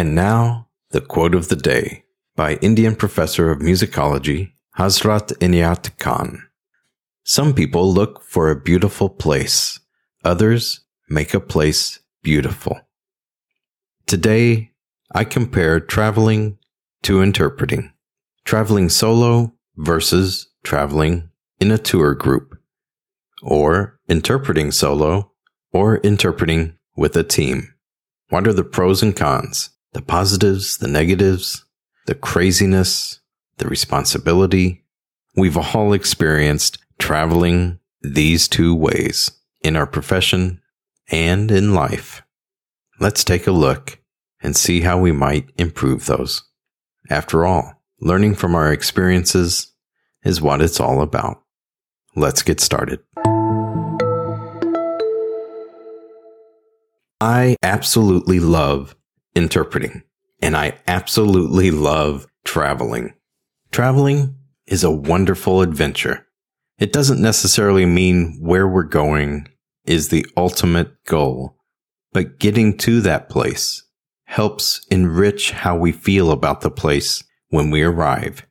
And now, the quote of the day by Indian professor of musicology Hazrat Inayat Khan. Some people look for a beautiful place, others make a place beautiful. Today, I compare traveling to interpreting. Traveling solo versus traveling in a tour group, or interpreting solo or interpreting with a team. What are the pros and cons? The positives, the negatives, the craziness, the responsibility. We've all experienced traveling these two ways in our profession and in life. Let's take a look and see how we might improve those. After all, learning from our experiences is what it's all about. Let's get started. I absolutely love interpreting and I absolutely love traveling. Traveling is a wonderful adventure. It doesn't necessarily mean where we're going is the ultimate goal, but getting to that place helps enrich how we feel about the place when we arrive.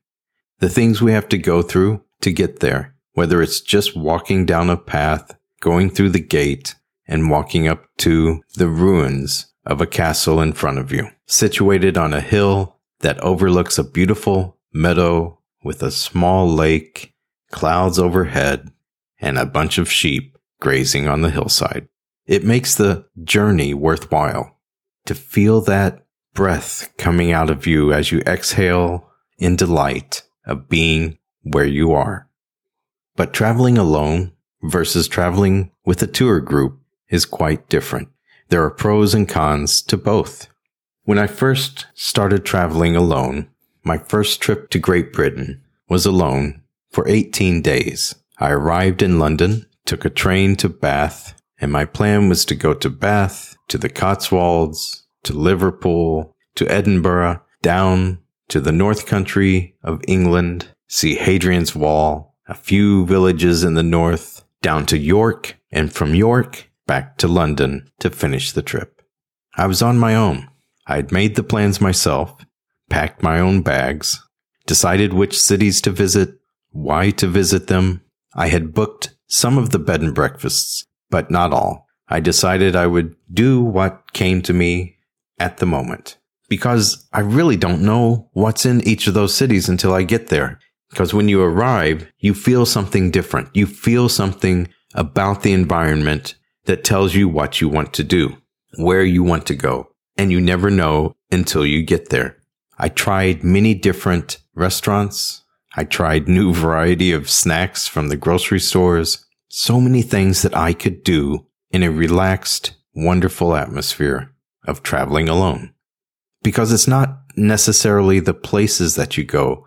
The things we have to go through to get there, whether it's just walking down a path, going through the gate, and walking up to the ruins of a castle in front of you, situated on a hill that overlooks a beautiful meadow with a small lake, clouds overhead, and a bunch of sheep grazing on the hillside. It makes the journey worthwhile to feel that breath coming out of you as you exhale in delight of being where you are. But traveling alone versus traveling with a tour group is quite different. There are pros and cons to both. When I first started traveling alone, my first trip to Great Britain was alone for 18 days. I arrived in London, took a train to Bath, and my plan was to go to Bath, to the Cotswolds, to Liverpool, to Edinburgh, down to the North Country of England, see Hadrian's Wall, a few villages in the north, down to York, and from York back to London to finish the trip. I was on my own. I had made the plans myself, packed my own bags, decided which cities to visit, why to visit them. I had booked some of the bed and breakfasts, but not all. I decided I would do what came to me at the moment because I really don't know what's in each of those cities until I get there. Because when you arrive, you feel something different. You feel something about the environment that tells you what you want to do, where you want to go. And you never know until you get there. I tried many different restaurants. I tried new variety of snacks from the grocery stores. So many things that I could do in a relaxed, wonderful atmosphere of traveling alone. Because it's not necessarily the places that you go,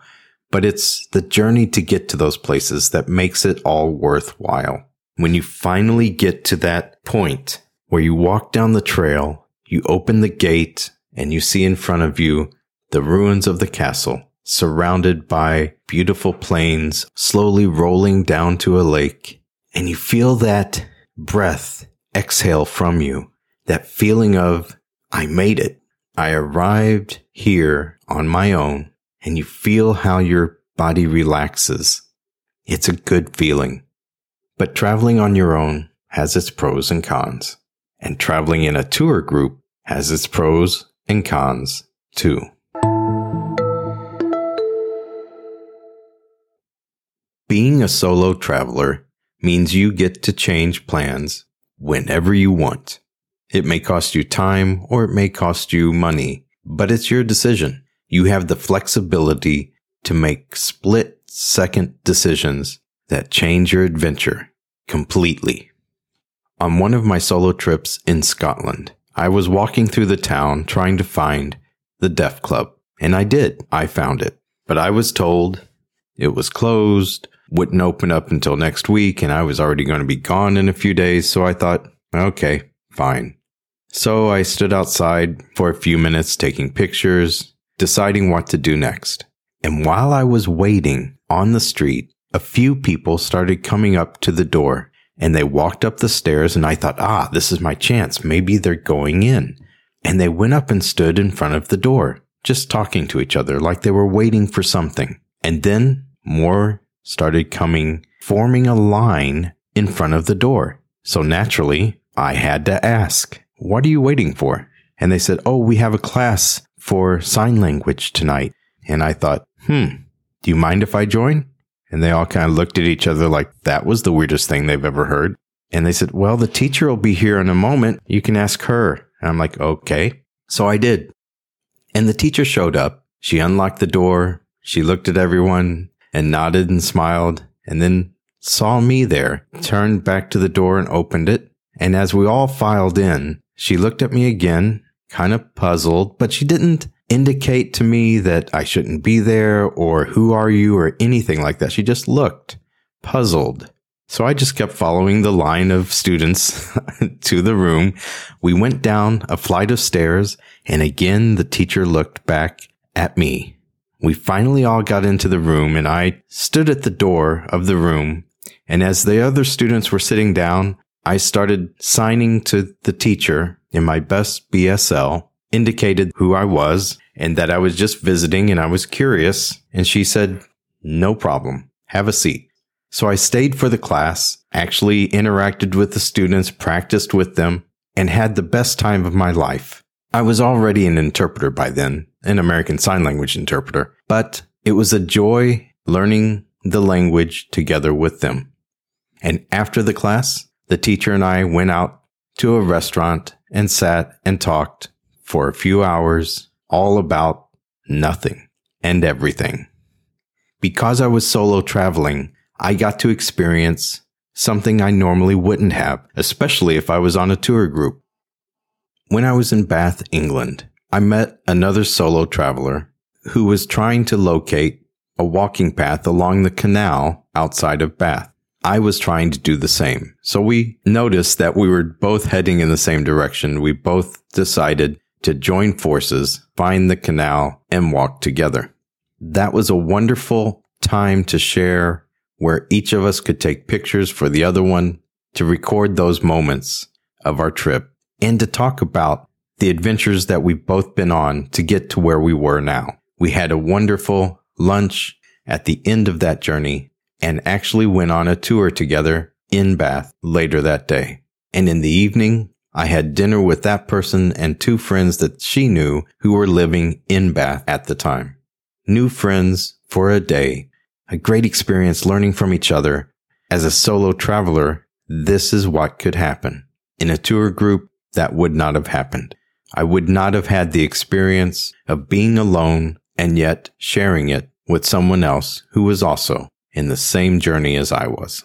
but it's the journey to get to those places that makes it all worthwhile. When you finally get to that point where you walk down the trail, you open the gate and you see in front of you the ruins of the castle surrounded by beautiful plains slowly rolling down to a lake and you feel that breath exhale from you, that feeling of I made it. I arrived here on my own and you feel how your body relaxes. It's a good feeling. But traveling on your own has its pros and cons. And traveling in a tour group has its pros and cons too. Being a solo traveler means you get to change plans whenever you want. It may cost you time or it may cost you money, but it's your decision. You have the flexibility to make split second decisions that change your adventure completely. On one of my solo trips in Scotland, I was walking through the town trying to find the Deaf Club. And I did. I found it. But I was told it was closed, wouldn't open up until next week, and I was already going to be gone in a few days. So I thought, okay, fine. So I stood outside for a few minutes taking pictures, deciding what to do next. And while I was waiting on the street, a few people started coming up to the door and they walked up the stairs and I thought, ah, this is my chance. Maybe they're going in. And they went up and stood in front of the door, just talking to each other like they were waiting for something. And then more started coming, forming a line in front of the door. So naturally, I had to ask, what are you waiting for? And they said, oh, we have a class for sign language tonight. And I thought, hmm, do you mind if I join? And they all kind of looked at each other like that was the weirdest thing they've ever heard. And they said, well, the teacher will be here in a moment. You can ask her. And I'm like, okay. So I did. And the teacher showed up. She unlocked the door. She looked at everyone and nodded and smiled and then saw me there, turned back to the door and opened it. And as we all filed in, she looked at me again, kind of puzzled, but she didn't indicate to me that I shouldn't be there or who are you or anything like that. She just looked puzzled. So I just kept following the line of students to the room. We went down a flight of stairs and again the teacher looked back at me. We finally all got into the room and I stood at the door of the room. And as the other students were sitting down, I started signing to the teacher in my best BSL, indicated who I was and that I was just visiting and I was curious. And she said, no problem. Have a seat. So I stayed for the class, actually interacted with the students, practiced with them, and had the best time of my life. I was already an interpreter by then, an American Sign Language interpreter, but it was a joy learning the language together with them. And after the class, the teacher and I went out to a restaurant and sat and talked for a few hours all about nothing and everything. Because I was solo traveling, I got to experience something I normally wouldn't have, especially if I was on a tour group. When I was in Bath, England, I met another solo traveler who was trying to locate a walking path along the canal outside of Bath. I was trying to do the same. So we noticed that we were both heading in the same direction. We both decided to join forces, find the canal, and walk together. That was a wonderful time to share where each of us could take pictures for the other one, to record those moments of our trip, and to talk about the adventures that we've both been on to get to where we were now. We had a wonderful lunch at the end of that journey and actually went on a tour together in Bath later that day. And in the evening, I had dinner with that person and two friends that she knew who were living in Bath at the time. New friends for a day, a great experience learning from each other. As a solo traveler, this is what could happen. In a tour group, that would not have happened. I would not have had the experience of being alone and yet sharing it with someone else who was also in the same journey as I was.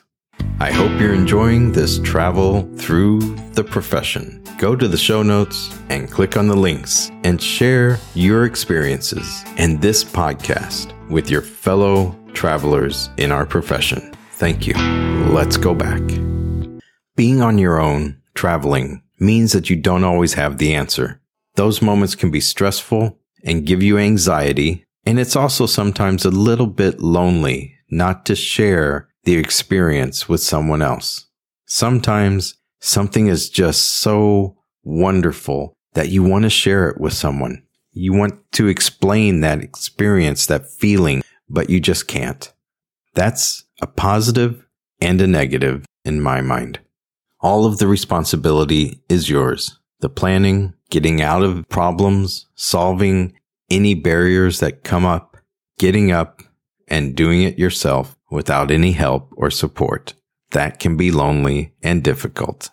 I hope you're enjoying this travel through the profession. Go to the show notes and click on the links and share your experiences and this podcast with your fellow travelers in our profession. Thank you. Let's go back. Being on your own, traveling, means that you don't always have the answer. Those moments can be stressful and give you anxiety. And it's also sometimes a little bit lonely not to share the experience with someone else. Sometimes something is just so wonderful that you want to share it with someone. You want to explain that experience, that feeling, but you just can't. That's a positive and a negative in my mind. All of the responsibility is yours. The planning, getting out of problems, solving any barriers that come up, getting up and doing it yourself without any help or support. That can be lonely and difficult.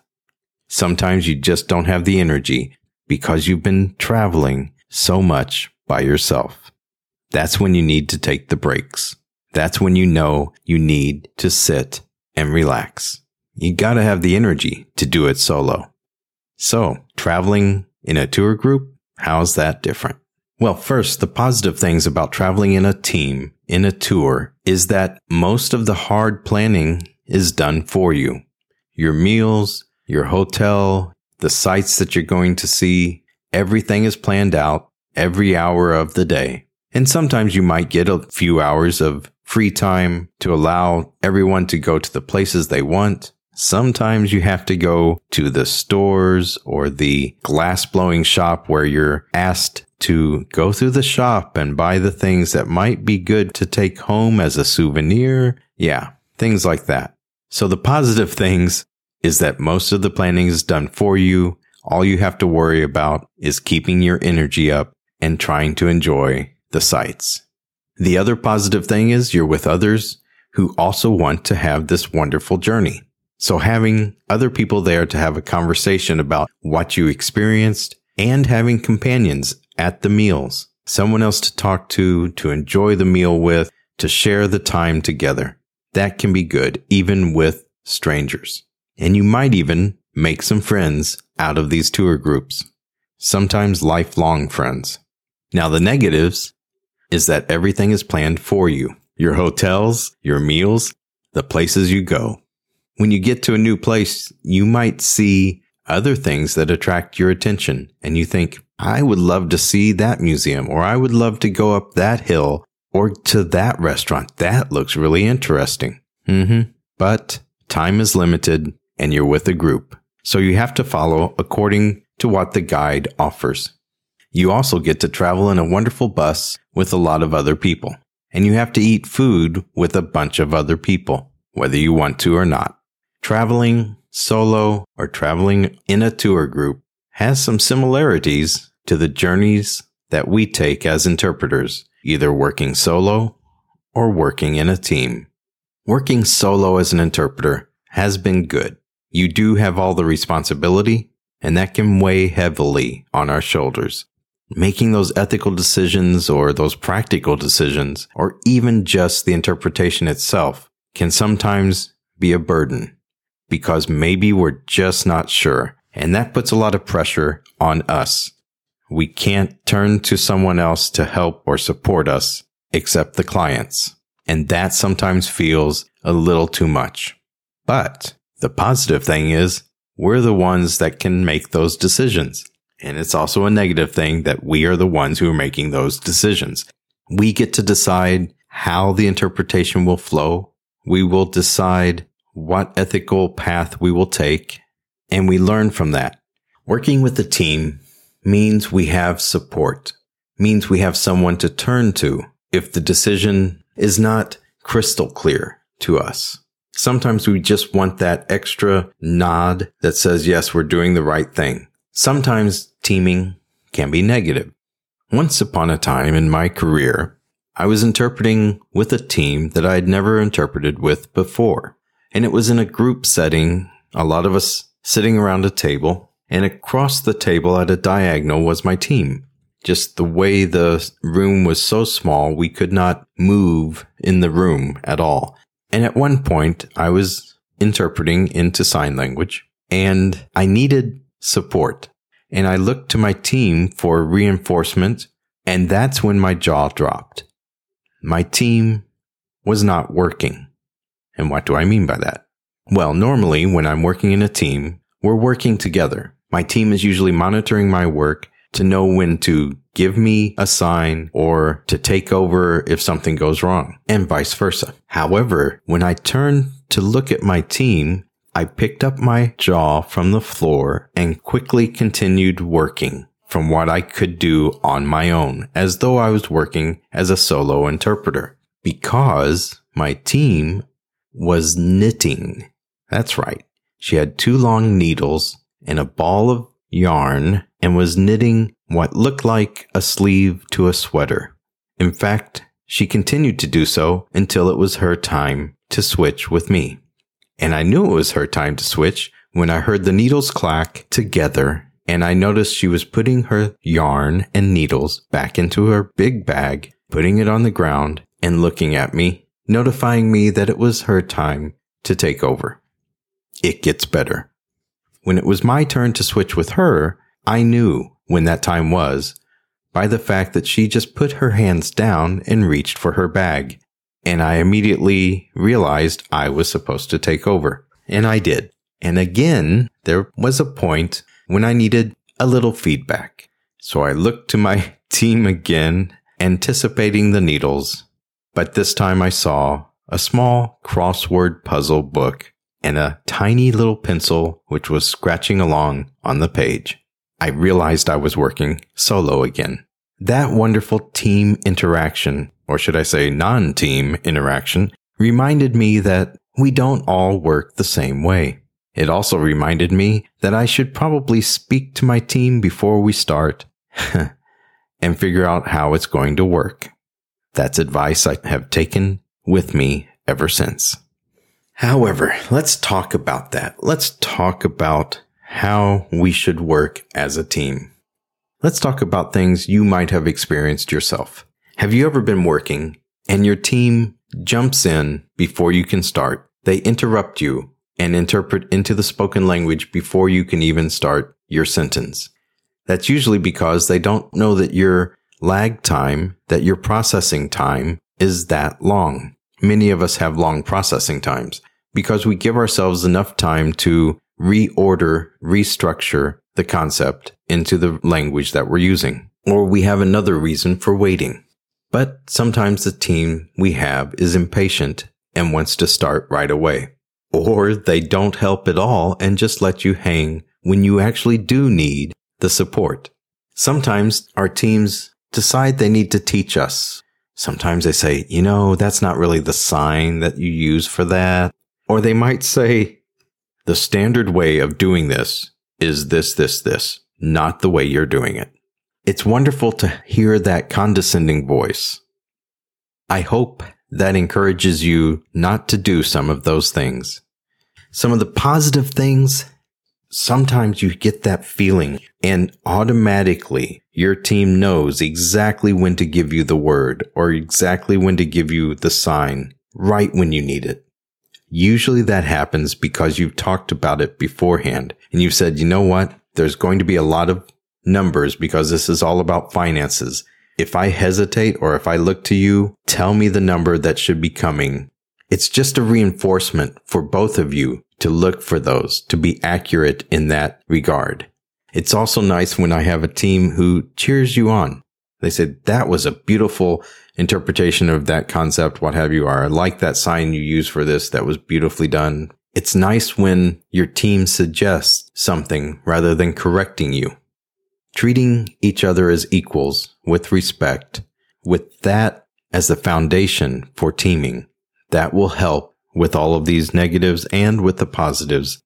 Sometimes you just don't have the energy because you've been traveling so much by yourself. That's when you need to take the breaks. That's when you know you need to sit and relax. You gotta have the energy to do it solo. So, traveling in a tour group, how's that different? Well, first, the positive things about traveling in a team, in a tour, is that most of the hard planning is done for you. Your meals, your hotel, the sites that you're going to see, everything is planned out every hour of the day. And sometimes you might get a few hours of free time to allow everyone to go to the places they want. Sometimes you have to go to the stores or the glass blowing shop where you're asked to go through the shop and buy the things that might be good to take home as a souvenir. Yeah, things like that. So the positive things is that most of the planning is done for you. All you have to worry about is keeping your energy up and trying to enjoy the sights. The other positive thing is you're with others who also want to have this wonderful journey. So having other people there to have a conversation about what you experienced and having companions at the meals, someone else to talk to, to enjoy the meal with, to share the time together. That can be good, even with strangers. And you might even make some friends out of these tour groups, sometimes lifelong friends. Now, the negatives is that everything is planned for you. Your hotels, your meals, the places you go. When you get to a new place, you might see other things that attract your attention and you think, I would love to see that museum or I would love to go up that hill or to that restaurant. That looks really interesting. Mm-hmm. But time is limited and you're with a group. So you have to follow according to what the guide offers. You also get to travel in a wonderful bus with a lot of other people. And you have to eat food with a bunch of other people, whether you want to or not. Traveling solo or traveling in a tour group has some similarities to the journeys that we take as interpreters, either working solo or working in a team. Working solo as an interpreter has been good. You do have all the responsibility, and that can weigh heavily on our shoulders. Making those ethical decisions or those practical decisions, or even just the interpretation itself, can sometimes be a burden because maybe we're just not sure. And that puts a lot of pressure on us. We can't turn to someone else to help or support us except the clients. And that sometimes feels a little too much. But the positive thing is we're the ones that can make those decisions. And it's also a negative thing that we are the ones who are making those decisions. We get to decide how the interpretation will flow. We will decide what ethical path we will take, and we learn from that. Working with the team means we have support, means we have someone to turn to if the decision is not crystal clear to us. Sometimes we just want that extra nod that says, yes, we're doing the right thing. Sometimes teaming can be negative. Once upon a time in my career, I was interpreting with a team that I had never interpreted with before. And it was in a group setting, a lot of us sitting around a table, and across the table at a diagonal was my team. Just the way the room was so small, we could not move in the room at all. And at one point, I was interpreting into sign language and I needed support. And I looked to my team for reinforcement. And that's when my jaw dropped. My team was not working. And what do I mean by that? Well, normally when I'm working in a team, we're working together. My team is usually monitoring my work to know when to give me a sign or to take over if something goes wrong and vice versa. However, when I turned to look at my team, I picked up my jaw from the floor and quickly continued working from what I could do on my own as though I was working as a solo interpreter because my team was knitting. That's right. She had two long needles and a ball of yarn and was knitting what looked like a sleeve to a sweater. In fact, she continued to do so until it was her time to switch with me. And I knew it was her time to switch when I heard the needles clack together and I noticed she was putting her yarn and needles back into her big bag, putting it on the ground and looking at me notifying me that it was her time to take over. It gets better. When it was my turn to switch with her, I knew when that time was by the fact that she just put her hands down and reached for her bag. And I immediately realized I was supposed to take over. And I did. And again, there was a point when I needed a little feedback. So I looked to my team again, anticipating the needles. But this time I saw a small crossword puzzle book and a tiny little pencil which was scratching along on the page. I realized I was working solo again. That wonderful team interaction, or should I say non team interaction, reminded me that we don't all work the same way. It also reminded me that I should probably speak to my team before we start and figure out how it's going to work. That's advice I have taken with me ever since. However, let's talk about that. Let's talk about how we should work as a team. Let's talk about things you might have experienced yourself. Have you ever been working and your team jumps in before you can start? They interrupt you and interpret into the spoken language before you can even start your sentence. That's usually because they don't know that your lag time, that your processing time is that long. Many of us have long processing times because we give ourselves enough time to reorder, restructure the concept into the language that we're using. Or we have another reason for waiting. But sometimes the team we have is impatient and wants to start right away. Or they don't help at all and just let you hang when you actually do need the support. Sometimes our teams decide they need to teach us. Sometimes they say, you know, that's not really the sign that you use for that. Or they might say, the standard way of doing this is this, this, this, not the way you're doing it. It's wonderful to hear that condescending voice. I hope that encourages you not to do some of those things. Some of the positive things, sometimes you get that feeling and automatically your team knows exactly when to give you the word or exactly when to give you the sign right when you need it. Usually that happens because you've talked about it beforehand and you've said, you know what? There's going to be a lot of numbers because this is all about finances. If I hesitate or if I look to you, tell me the number that should be coming. It's just a reinforcement for both of you to look for those, to be accurate in that regard. It's also nice when I have a team who cheers you on. They said, that was a beautiful interpretation of that concept, what have you, are. I like that sign you use for this. That was beautifully done. It's nice when your team suggests something rather than correcting you. Treating each other as equals with respect, with that as the foundation for teaming, that will help with all of these negatives and with the positives.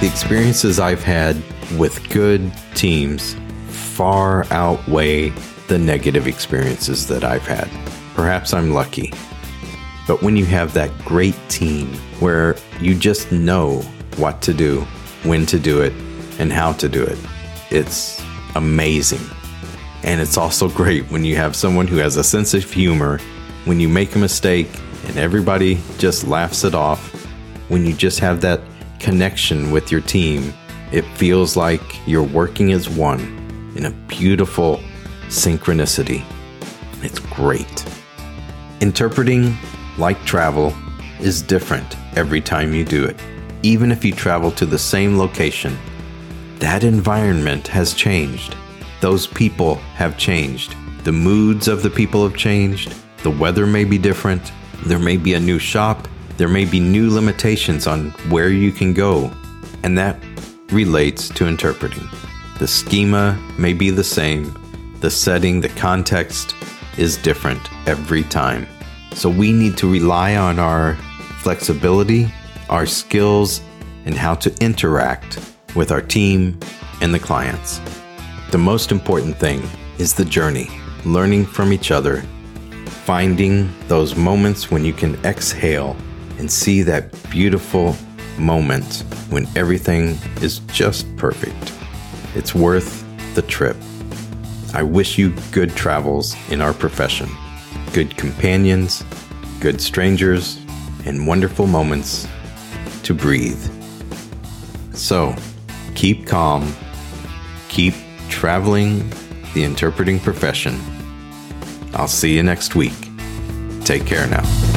The experiences I've had with good teams far outweigh the negative experiences that I've had. Perhaps I'm lucky. But when you have that great team where you just know what to do, when to do it, and how to do it, it's amazing. And it's also great when you have someone who has a sense of humor, when you make a mistake and everybody just laughs it off, when you just have that connection with your team, it feels like you're working as one in a beautiful synchronicity. It's great. Interpreting, like travel, is different every time you do it. Even if you travel to the same location, that environment has changed those people have changed. The moods of the people have changed. The weather may be different. There may be a new shop. There may be new limitations on where you can go. And that relates to interpreting. The schema may be the same. The setting, the context is different every time. So we need to rely on our flexibility, our skills, and how to interact with our team and the clients. The most important thing is the journey, learning from each other, finding those moments when you can exhale and see that beautiful moment when everything is just perfect. It's worth the trip. I wish you good travels in our profession, good companions, good strangers, and wonderful moments to breathe. So, keep calm, keep traveling the interpreting profession. I'll see you next week. Take care now.